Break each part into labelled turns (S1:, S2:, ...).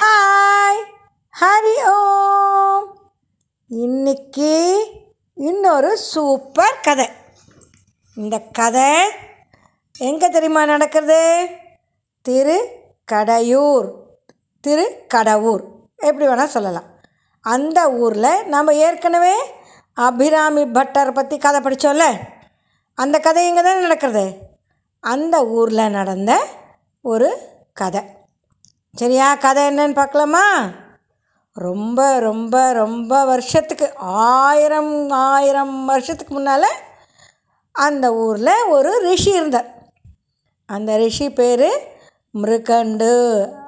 S1: Hi Hari ஓம் இன்னைக்கு இன்னொரு super கதை. இந்த கதை எங்கே தெரியுமா நடக்கிறது திரு கடையூர் திரு கடவுர் எப்படி வேணால் சொல்லலாம். அந்த ஊரில் நம்ம ஏற்கனவே அபிராமி பட்டர் பற்றி கதை படித்தோம்ல அந்த கதை இங்கே தானே நடக்கிறது? அந்த ஊரில் நடந்த ஒரு கதை. சரியா? கதை என்னன்னு பார்க்கலாமா? ரொம்ப ரொம்ப ரொம்ப வருஷத்துக்கு ஆயிரம் ஆயிரம் வருஷத்துக்கு முன்னால் அந்த ஊரில் ஒரு ரிஷி இருந்தார். அந்த ரிஷி பேர் மிருகண்டு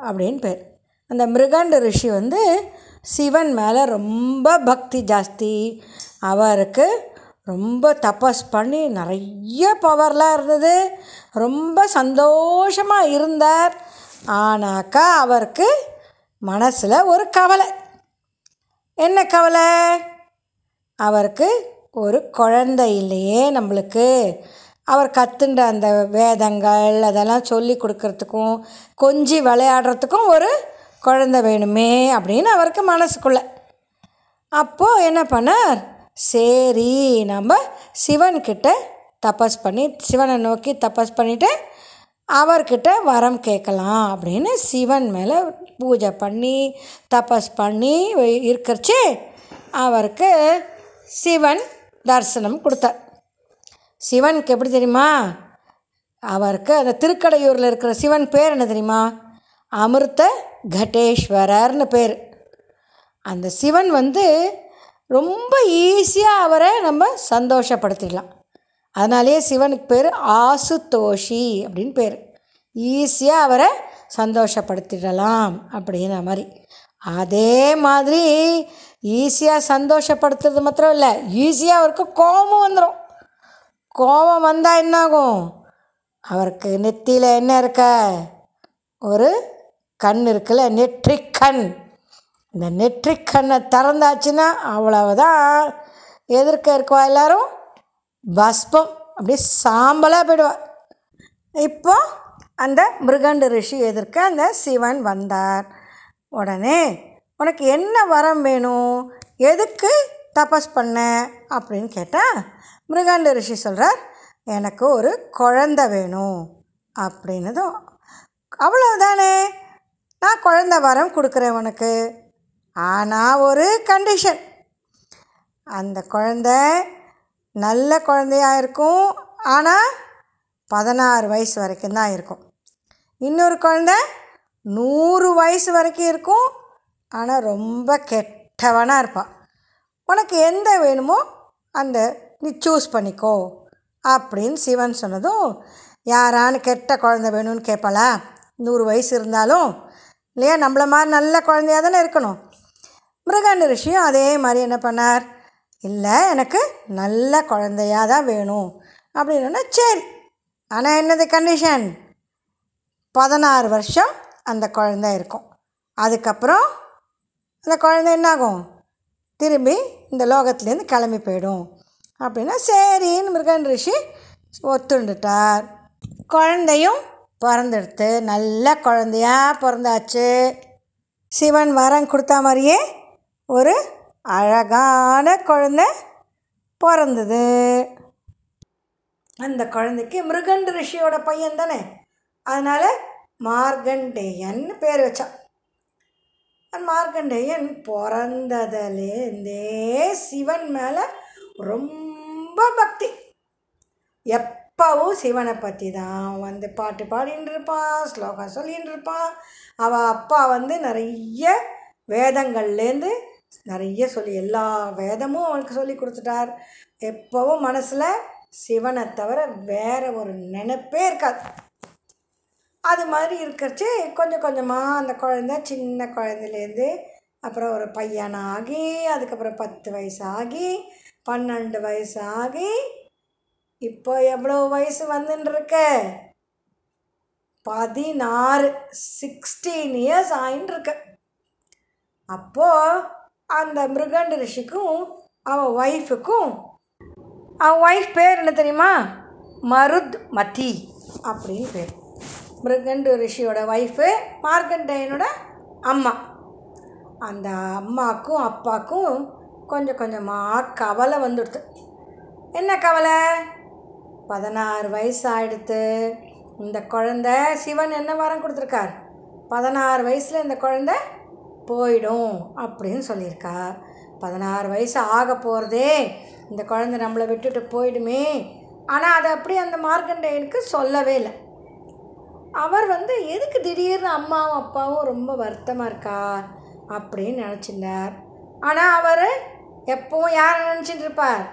S1: அப்படின்னு பேர். அந்த மிருகண்ட ரிஷி வந்து சிவன் மேலே ரொம்ப பக்தி ஜாஸ்தி. அவருக்கு ரொம்ப தபஸ் பண்ணி நிறைய பவர்லாம் இருந்தது. ரொம்ப சந்தோஷமாக இருந்தார். ஆனாக்கா அவருக்கு மனசில் ஒரு கவலை. என்ன கவலை? அவருக்கு ஒரு குழந்தை இல்லையே நம்மளுக்கு. அவர் கற்றுண்ட அந்த வேதங்கள் அதெல்லாம் சொல்லி கொடுக்கறதுக்கும் கொஞ்சி விளையாடுறதுக்கும் ஒரு குழந்த வேணுமே அப்படின்னு அவருக்கு மனசுக்குள்ள. அப்போது என்ன பண்ணார்? சரி நம்ம சிவன்கிட்ட தபஸ் பண்ணி சிவனை நோக்கி தபஸ் பண்ணிவிட்டு அவர்கிட்ட வரம் கேட்கலாம் அப்படின்னு சிவன் மேலே பூஜை பண்ணி தபஸ் பண்ணி இருக்கிறச்சு அவருக்கு சிவன் தரிசனம் கொடுத்தார். சிவனுக்கு எப்படி தெரியுமா? அவருக்கு அந்த திருக்கடையூரில் இருக்கிற சிவன் பேர் என்ன தெரியுமா? அமிர்த கடேஸ்வரர்னு பேர். அந்த சிவன் வந்து ரொம்ப ஈஸியாக அவரை நம்ம சந்தோஷப்படுத்திடலாம். அதனாலேயே சிவனுக்கு பேர் ஆசுதோஷி அப்படின்னு பேர். ஈஸியாக அவரை சந்தோஷப்படுத்திடலாம் அப்படிங்கிற மாதிரி. அதே மாதிரி ஈஸியாக சந்தோஷப்படுத்துறது மாத்திரம் இல்லை ஈஸியாக அவருக்கு கோபம் வந்துடும் கோபம் வந்தால் என்னாகும்? அவருக்கு நெத்தியில் என்ன இருக்க? ஒரு கண் இருக்குல்ல நெற்றிக்கண். இந்த நெற்றிக்கண்ணை திறந்தாச்சுன்னா அவ்வளவுதான். எதிர்க்க இருக்கவா எல்லாரும்? பஸ்பம் அப்படியே சாம்பலாக போயிடுவா. இப்போ அந்த மிருகண்டு ரிஷி எதிர்க்க அந்த சிவன் வந்தார். உடனே உனக்கு என்ன வரம் வேணும்? எதுக்கு தபஸ் பண்ண? அப்படின்னு கேட்டால் மிருகாண்ட ரிஷி சொல்கிறார் எனக்கு ஒரு குழந்த வேணும். அப்படின்னதும் அவ்வளோதானே நான் குழந்த வரம் கொடுக்குறேன் உனக்கு ஆனால் ஒரு கண்டிஷன் அந்த குழந்த நல்ல குழந்தையாக இருக்கும். ஆனால் பதினாறு வயசு வரைக்கும் தான் இருக்கும். இன்னொரு குழந்த நூறு வயசு வரைக்கும் இருக்கும். ஆனால் ரொம்ப கெட்டவனாக இருப்பான் உனக்கு எந்த வேணுமோ அந்த நீ சூஸ் பண்ணிக்கோ அப்படின்னு சிவன் சொன்னதும் யாரான்னு கெட்ட குழந்த வேணும்னு கேட்பாளா நூறு வயசு இருந்தாலும் இல்லையா? நம்மள மாதிரி நல்ல குழந்தையாக தானே இருக்கணும். மிருகாண்ட ரிஷியும் அதே மாதிரி என்ன பண்ணார்? இல்லை எனக்கு நல்ல குழந்தையாக தான் வேணும். அப்படின்னா சரி. ஆனால் என்னது கண்டிஷன் பதினாறு வருஷம் அந்த குழந்தை இருக்கும். அதுக்கப்புறம் அந்த குழந்தை என்னாகும்? திரும்பி இந்த லோகத்துலேருந்து கிளம்பி போயிடும். அப்படின்னா சரின்னு மிருகன் ரிஷி ஒத்துண்டுட்டார் குழந்தையும் பிறந்தெடுத்து நல்ல குழந்தையா பிறந்தாச்சு. சிவன் வரம் கொடுத்த மாதிரியே ஒரு அழகான குழந்தை பிறந்தது. அந்த குழந்தைக்கு மிருகண்டு ரிஷியோட பையன் தானே. அதனால் மார்கண்டேயன்னு பேர் வச்சான். மார்கண்டேயன் பிறந்ததுலேருந்தே சிவன் மேலே ரொம்ப பக்தி. எப் அப்பாவும் சிவனை பற்றி தான் வந்து பாட்டு பாடின்னு இருப்பான் ஸ்லோகம் சொல்லின்னு இருப்பான் அவள் அப்பா வந்து நிறைய வேதங்கள்லேருந்து நிறைய சொல்லி எல்லா வேதமும் அவனுக்கு சொல்லி கொடுத்துட்டார். எப்போவும் மனசில் சிவனை தவிர வேற ஒரு நினைப்பே இருக்காது. அது மாதிரி இருக்கிறச்சு கொஞ்சம் கொஞ்சமாக அந்த குழந்த சின்ன குழந்தைலேருந்து அப்புறம் ஒரு பையனாகி அதுக்கப்புறம் பத்து வயசு ஆகி பன்னெண்டு வயசு ஆகி இப்போ எவ்வளோ வயசு வந்துன்னு இருக்க பதினாறு சிக்ஸ்டீன் இயர்ஸ் ஆயின்னு அப்போது அந்த மிருகண்ட ரிஷிக்கும் அவன் ஒய்ஃபுக்கும் அவன் ஒய்ஃப் பேர் என்ன தெரியுமா? மருத் மதி அப்படின்னு பேர். மிருகண்டு ரிஷியோட ஒய்ஃபு மார்கண்டையனோட அம்மா. அந்த அம்மாக்கும் அப்பாக்கும் கொஞ்சம் கொஞ்சமாக கவலை வந்துடுது. என்ன கவலை? பதினாறு வயசு ஆயிடுத்து இந்த குழந்த சிவன் என்ன வரம் கொடுத்துருக்கார்? பதினாறு வயசில் இந்த குழந்த போயிடும் அப்படின்னு சொல்லியிருக்கார். பதினாறு வயசு ஆக போகிறதே இந்த குழந்தை நம்மளை விட்டுட்டு போயிடுமே. ஆனால் அதை அப்படி அந்த மார்க்கண்டேயனுக்கு சொல்லவே இல்லை. அவர் வந்து எதுக்கு திடீர்னு அம்மாவும் அப்பாவும் ரொம்ப வருத்தமாக இருக்கார்? அப்படின்னு நினச்சிருந்தார். ஆனால் அவர் எப்பவும் யாரை நினச்சிட்டு இருப்பார்?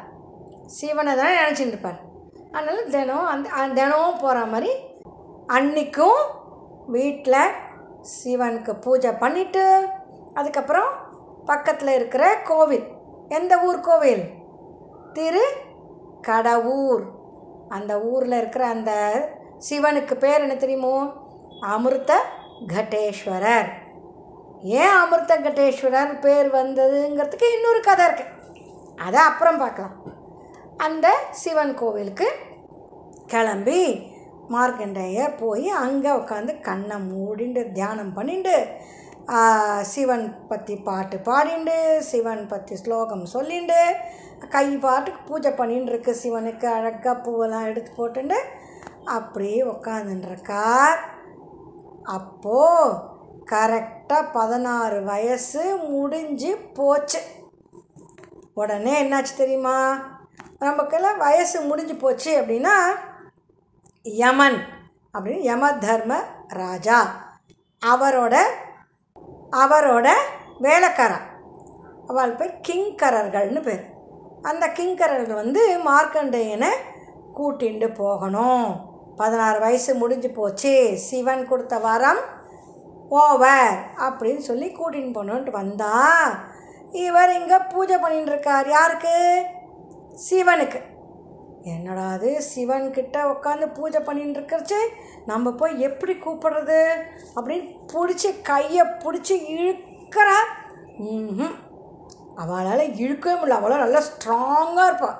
S1: சிவனை தானே நினச்சிட்டு இருப்பார். அதனால் தினம் அந்த தினமும் போகிற மாதிரி அன்னைக்கும் வீட்டில் சிவனுக்கு பூஜை பண்ணிவிட்டு அதுக்கப்புறம் பக்கத்தில் இருக்கிற கோவில். எந்த ஊர் கோவில்? திரு கடவுர் அந்த ஊரில் இருக்கிற அந்த சிவனுக்கு பேர் என்ன தெரியுமோ? அமிர்த கட்டேஸ்வரர் ஏன் அமிர்த கட்டேஸ்வரர் பேர் வந்ததுங்கிறதுக்கு இன்னொரு கதை இருக்குது அதை அப்புறம் பார்க்கலாம். அந்த சிவன் கோவிலுக்கு கிளம்பி மார்க்கண்டைய போய் அங்கே உட்காந்து கண்ணை மூடிண்டு தியானம் பண்ணிண்டு சிவன் பற்றி பாட்டு பாடிண்டு சிவன் பற்றி ஸ்லோகம் சொல்லிண்டு கை பாட்டுக்கு பூஜை பண்ணின்னு இருக்கு சிவனுக்கு அழகாக பூவெல்லாம் எடுத்து போட்டுண்டு அப்படியே உக்காந்துருக்கார் அப்போது கரெக்டாக பதினாறு வயசு முடிஞ்சு போச்சு. உடனே என்னாச்சு தெரியுமா? நமக்கெல்லாம் வயசு முடிஞ்சு போச்சு அப்படின்னா யமன் அப்படின்னு யம தர்ம ராஜா. அவரோட அவரோட வேலைக்காரன். அவள் பேர் கிங்கரர்கள்னு பேர். அந்த கிங்கரர்கள் வந்து மார்க்கண்டேயனை கூட்டிண்டு போகணும். பதினாறு வயசு முடிஞ்சு போச்சு. சிவன் கொடுத்த வாரம் ஓவர் அப்படின்னு சொல்லி கூட்டின்னு போகணுன்ட்டு வந்தா இவர் இங்கே பூஜை பண்ணிட்டு இருக்கார். யாருக்கு? சிவனுக்கு. என்னடா அது சிவன்கிட்ட உட்காந்து பூஜை பண்ணிட்டு இருக்கிறச்சு நம்ம போய் எப்படி கூப்பிடுறது? அப்படின்னு பிடிச்சி கையை பிடிச்சி இழுக்கிறா. ம் அவளால் இழுக்கவே முடியல. அவளால் நல்லா ஸ்ட்ராங்காக இருப்பாள்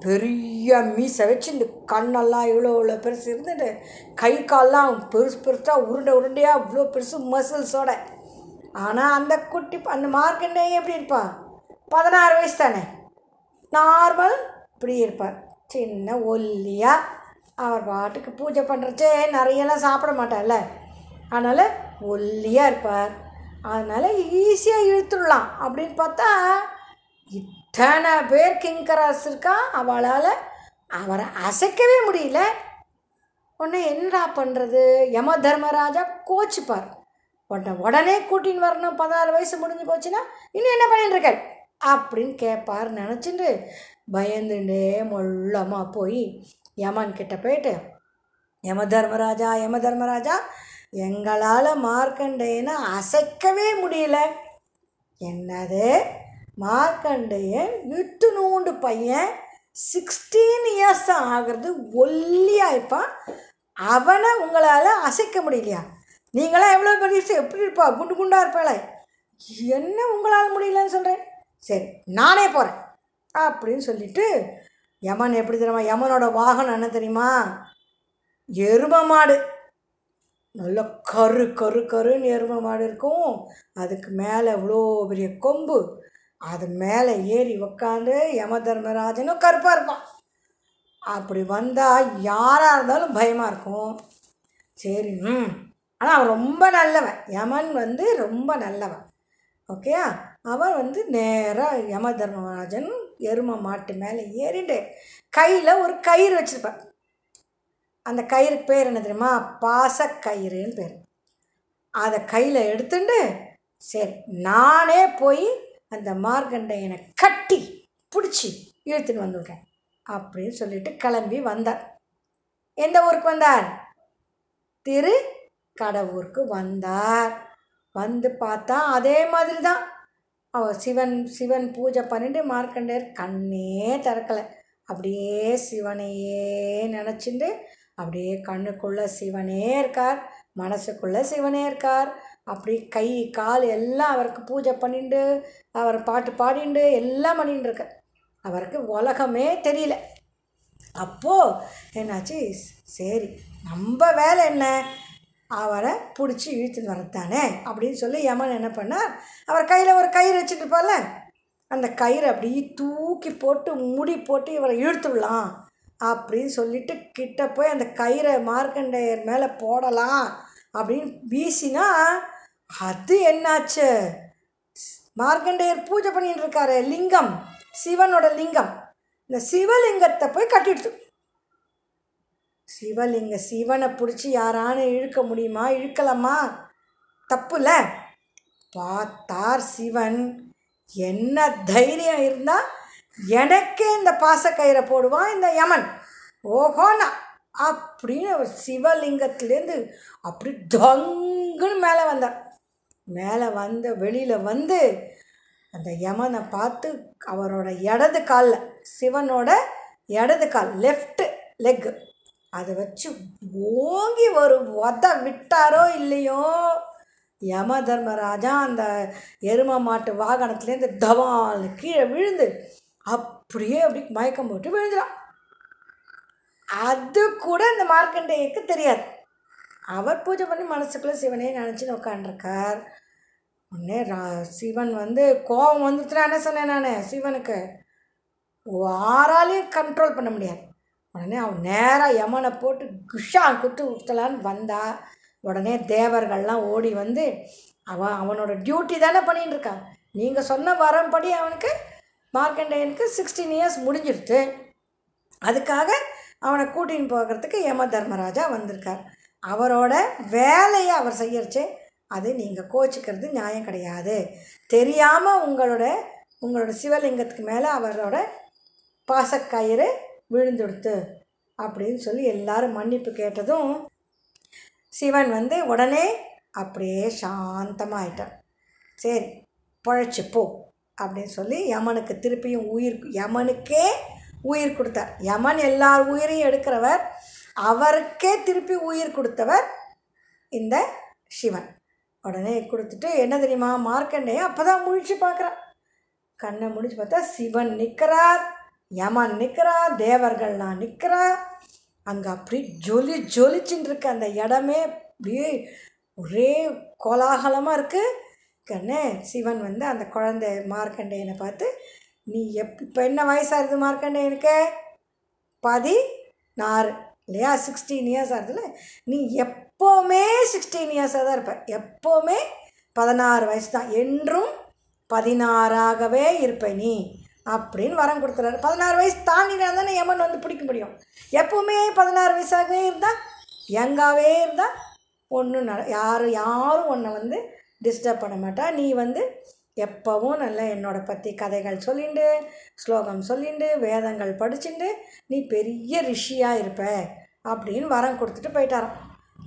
S1: பெரிய மீசை வச்சு இந்த கண்ணெல்லாம் இவ்வளோ இவ்வளோ பெருசு இருந்துட்டு கை கால்லாம் பெருசு பெருசாக உருண்டை உருண்டையாக இவ்வளோ பெருசு மசில்ஸோட ஆனால் அந்த குட்டி அந்த மார்க்கெண்டே எப்படி இருப்பான் பதினாறு வயசு தானே? நார்மல் இப்படி இருப்பார் சின்ன ஒல்லியாக அவர் பாட்டுக்கு பூஜை பண்ணுறச்சே நிறையெல்லாம் சாப்பிட மாட்டார்ல. அதனால் ஒல்லியாக இருப்பார். அதனால் ஈஸியாக இழுத்துடலாம் அப்படின்னு பார்த்தா இத்தனை பேர் கிங்கராஸ் இருக்கா? அவளால் அவரை அசைக்கவே முடியல. உடனே என்னடா பண்ணுறது யம தர்மராஜா கோச்சுப்பார். உடனே உடனே கூட்டின்னு வரணும் பதினாறு வயசு முடிஞ்சு போச்சுன்னா இன்னும் என்ன பண்ணிட்டுருக்கேன் அப்படின்னு கேட்பார் நினச்சிட்டு பயந்துட்டே மொள்ளமாக போய் யமன் கிட்ட போயிட்டு யம தர்மராஜா யம தர்மராஜா எங்களால் மார்க்கண்டேயனை அசைக்கவே முடியல. என்னது? மார்க்கண்டேயன் விட்டு நூண்டு பையன்? சிக்ஸ்டீன் இயர்ஸ் ஆகிறது ஒல்லியாக இருப்பான் அவனை உங்களால் அசைக்க முடியலையா? நீங்களாம் எவ்வளோ பெரிய எப்படி இருப்பா? குண்டு குண்டாக இருப்பாளே. என்ன உங்களால் முடியலன்னு சொல்கிறேன் சரி நானே போகிறேன் அப்படின்னு சொல்லிட்டு யமன் எப்படி தெரியுமா யமனோட வாகனம் என்ன தெரியுமா? எரும மாடு. நல்ல கரு கரு கருன்னு எரும மாடு இருக்கும். அதுக்கு மேலே இவ்வளோ பெரிய கொம்பு. அது மேலே ஏறி உக்காந்து யம தர்மராஜனும் கருப்பாக இருப்பான். அப்படி வந்தால் யாராக இருந்தாலும் பயமாக இருக்கும். சரி ம். ஆனால் அவன் ரொம்ப நல்லவன். யமன் வந்து ரொம்ப நல்லவன். ஓகேயா? அவன் வந்து நேராக யம தர்மராஜன் எரும மாட்டு மேலே ஏறிண்டு கையில் ஒரு கயிறு வச்சுருப்பான். அந்த கயிறுக்கு பேர் என்ன தெரியுமா? பாசக்கயிறுன்னு பேர். அதை கையில் எடுத்துட்டு சரி நானே போய் அந்த மார்கண்டையனை கட்டி பிடிச்சி இழுத்துன்னு வந்துவிட்டேன் அப்படின்னு சொல்லிட்டு கிளம்பி வந்தார் எந்த ஊருக்கு வந்தார்? திரு கடவுருக்கு வந்தார். வந்து பார்த்தா அதே மாதிரி தான் அவர் சிவன் சிவன் பூஜை பண்ணிட்டு மார்க்கண்டேயர் கண்ணே திறக்கலை. அப்படியே சிவனையே நினச்சிட்டு அப்படியே கண்ணுக்குள்ளே சிவனே இருக்கார் மனசுக்குள்ளே சிவனே இருக்கார். அப்படி கை கால் எல்லாம் அவருக்கு பூஜை பண்ணிண்டு அவர் பாட்டு பாடிண்டு எல்லாம் பண்ணிட்டு அவருக்கு உலகமே தெரியல. அப்போது என்னாச்சு? சரி நம்ம வேலை என்ன? அவரை பிடிச்சி இழுத்துன்னு வரத்தானே? அப்படின்னு சொல்லி யமன் என்ன பண்ணார்? அவர் கையில் ஒரு கயிறு வச்சுட்டு இருப்பார்ல? அந்த கயிறை அப்படியே தூக்கி போட்டு முடி போட்டு இவரை இழுத்துடலாம் அப்படின்னு சொல்லிட்டு கிட்ட போய் அந்த கயிறை மார்க்கண்டேயர் மேலே போடலாம் அப்படின்னு வீசினா அது என்னாச்சு? மார்க்கண்டேயர் பூஜை பண்ணிட்டு இருக்காரு லிங்கம் சிவனோட லிங்கம். இந்த சிவலிங்கத்தை போய் கட்டிடுது சிவலிங்க சிவனை பிடிச்சி யாரானு இழுக்க முடியுமா? இழுக்கலாமா? தப்புல. பார்த்தார் சிவன். என்ன தைரியம் இருந்தால் எனக்கே இந்த பாசக்கயிறை போடுவான் இந்த யமன். ஓஹோனா. அப்படின்னு சிவலிங்கத்துலேருந்து அப்படி டங்குன்னு மேலே வந்தார். மேலே வந்து வெளியில் வந்து அந்த யமனை பார்த்து அவரோட இடது காலில் சிவனோட இடது கால் லெஃப்ட் லெக்கு அதை வச்சு ஓங்கி ஒரு உத விட்டாரோ இல்லையோ? யம தர்மராஜா அந்த எரும மாட்டு வாகனத்துலேருந்து தவால் கீழே விழுந்து அப்படியே அப்படி மயக்கம் போட்டு விழுந்துடான் அது கூட இந்த மார்க்கண்டேயக்கு தெரியாது. அவர் பூஜை பண்ணி மனசுக்குள்ளே சிவனே நினச்சின்னு உட்காண்டிருக்கார் உடனே ரா சிவன் வந்து கோபம் வந்துச்சுன்னா என்ன சொன்னேன் நான்? சிவனுக்கு. ஆறாலையும் கண்ட்ரோல் பண்ண முடியாது. உடனே அவன் நேராக யமனை போட்டு குஷா குத்து ஊற்றலான்னு வந்தா. உடனே தேவர்கள்லாம் ஓடி வந்து அவன் அவனோட டியூட்டி தானே பண்ணின்னு இருக்கான் நீங்கள் சொன்ன வரம்படி அவனுக்கு மார்க்கண்டேயனுக்கு சிக்ஸ்டீன் இயர்ஸ் முடிஞ்சிருது அதுக்காக அவனை கூட்டின்னு போகிறதுக்கு யம தர்மராஜா வந்திருக்கார். அவரோட வேலையை அவர் செய்யறச்சே அது நீங்கள் கோச்சிக்கிறது நியாயம் கிடையாது. தெரியாமல் உங்களோட உங்களோட சிவலிங்கத்துக்கு மேலே அவரோட பாசக்கயிறு விழுந்துடுத்து அப்படின்னு சொல்லி எல்லாரும் மன்னிப்பு கேட்டதும் சிவன் வந்து உடனே அப்படியே சாந்தமாயிட்டான் சரி பழைச்சி போ அப்படின்னு சொல்லி யமனுக்கு திருப்பியும் உயிர் யமனுக்கே உயிர் கொடுத்தார். யமன் எல்லார் உயிரையும் எடுக்கிறவர் அவருக்கே திருப்பி உயிர் கொடுத்தவர் இந்த சிவன். உடனே கொடுத்துட்டு என்ன தெரியுமா மார்க்கண்டேயன் அப்போ தான் முழிச்சு பார்க்குறான். கண்ணை முடிச்சு பார்த்தா சிவன் நிற்கிறார் யமன் தேவர்கள் நான் நிற்கிறா அங்கே அப்படி ஜொலி ஜொலிச்சுன்னு இருக்கு அந்த இடமே அப்படியே ஒரே கோலாகலமாக இருக்குது கண்ணே சிவன் வந்து அந்த குழந்தை மார்க்கண்டேயனை பார்த்து நீ எப் இப்போ என்ன வயசாகுது மார்க்கண்டேயனுக்கு? பதினாறு இல்லையா? சிக்ஸ்டீன் இயர்ஸ் ஆகுதுல்ல நீ எப்போவுமே சிக்ஸ்டீன் இயர்ஸாக தான் இருப்ப. எப்போவுமே பதினாறு வயசு தான். என்றும் பதினாறாகவே இருப்ப நீ. அப்படின்னு வரம் கொடுத்துறாரு. பதினாறு வயசு தாண்டினா தானே யமன் வந்து பிடிக்க முடியும். எப்போவுமே பதினாறு வயசாகவே இருந்தால் யங்காகவே இருந்தால் ஒன்றும் நட யாரும் யாரும் உன்னை வந்து டிஸ்டர்ப் பண்ண மாட்டா. நீ வந்து எப்போவும் நல்லா என்னோட பற்றி கதைகள் சொல்லிண்டு ஸ்லோகம் சொல்லிண்டு வேதங்கள் படிச்சுண்டு நீ பெரிய ரிஷியாக இருப்ப அப்படின்னு வரம் கொடுத்துட்டு போயிட்டாராம்.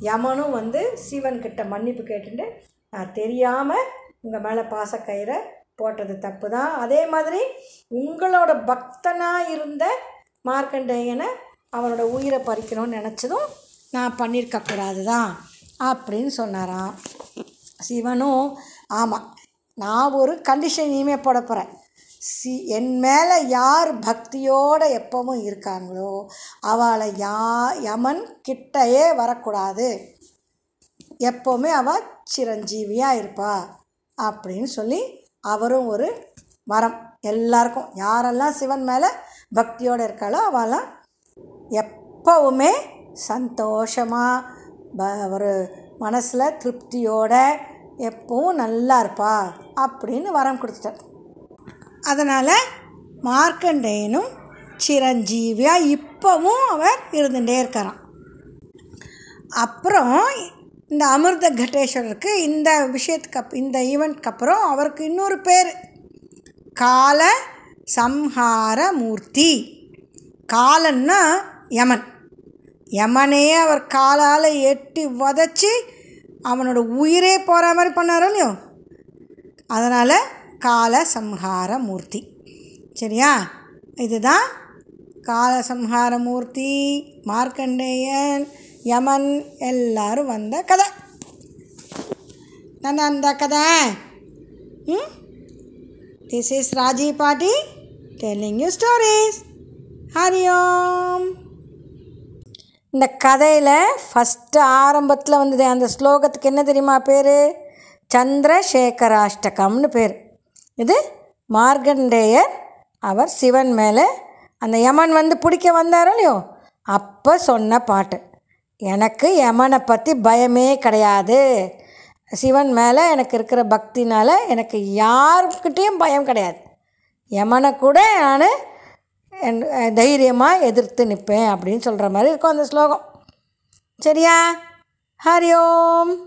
S1: யமனும் வந்து சிவன்கிட்ட மன்னிப்பு கேட்டுட்டு நான் தெரியாமல் உங்கள் மேலே பாசக்கயிறை போட்டது தப்பு தான் அதே மாதிரி உங்களோட பக்தனாக இருந்த மார்க்கண்டேயனை அவனோட உயிரை பறிக்கணும்னு நினச்சதும் நான் பண்ணியிருக்கக்கூடாது தான் அப்படின்னு சொன்னாராம். சிவனும் ஆமாம் நான் ஒரு கண்டிஷன் இனிமேல் போட போகிறேன் சி என் மேலே யார் பக்தியோடு எப்பவும் இருக்காங்களோ அவளை யா யமன் கிட்டையே வரக்கூடாது. எப்போவுமே அவள் சிரஞ்சீவியாக இருப்பா அப்படின்னு சொல்லி அவரும் ஒரு வரம் எல்லாருக்கும் யாரெல்லாம் சிவன் மேலே பக்தியோடு இருக்காளோ அவெல்லாம் எப்போவுமே சந்தோஷமாக ப ஒரு மனசில் திருப்தியோட எப்பவும் நல்லா இருப்பா அப்படின்னு வரம் கொடுத்துட்டார். அதனால் மார்க்கண்டேயனும் சிரஞ்சீவியாக இப்போவும் அவர் இருந்துகிட்டே இருக்காராம். அப்புறம் இந்த அமிர்த கட்டேஸ்வரருக்கு இந்த விஷயத்துக்கு அப் இந்த ஈவெண்ட்க்கு அப்புறம் அவருக்கு இன்னொரு பேர். கால சம்ஹார மூர்த்தி. காலன்னா யமன். யமனையே அவர் காலால் எட்டி உதச்சி அவனோட உயிரே போகிற மாதிரி பண்ணாரோ இல்லையோ? அதனால் கால சம்ஹார மூர்த்தி. சரியா? இதுதான் கால சம்ஹார மூர்த்தி மார்க்கண்டேயன் யமன் எல்லாரும் வந்த கதை நான் அந்த கதை ம் திஸ் இஸ் ராஜி பாட்டி டெல்லிங் யூ ஸ்டோரிஸ் ஹரியோம் இந்த கதையில் ஃபஸ்ட்டு ஆரம்பத்தில் வந்தது அந்த ஸ்லோகத்துக்கு என்ன தெரியுமா பேர்? சந்திரசேகராஷ்டகம்னு பேர். இது மார்கண்டேயர் அவர் சிவன் மேலே அந்த யமன் வந்து பிடிக்க வந்தாரோ இல்லையோ? அப்போ சொன்ன பாட்டு. எனக்கு யமனை பற்றி பயமே கிடையாது. சிவன் மேலே எனக்கு இருக்கிற பக்தினால் எனக்கு யாருக்கிட்டேயும் பயம் கிடையாது. யமனை கூட நான் என் தைரியமாக எதிர்த்து நிற்பேன் அப்படின்னு சொல்கிற மாதிரி இருக்கும் அந்த ஸ்லோகம். சரியா? ஹரி ஓம்.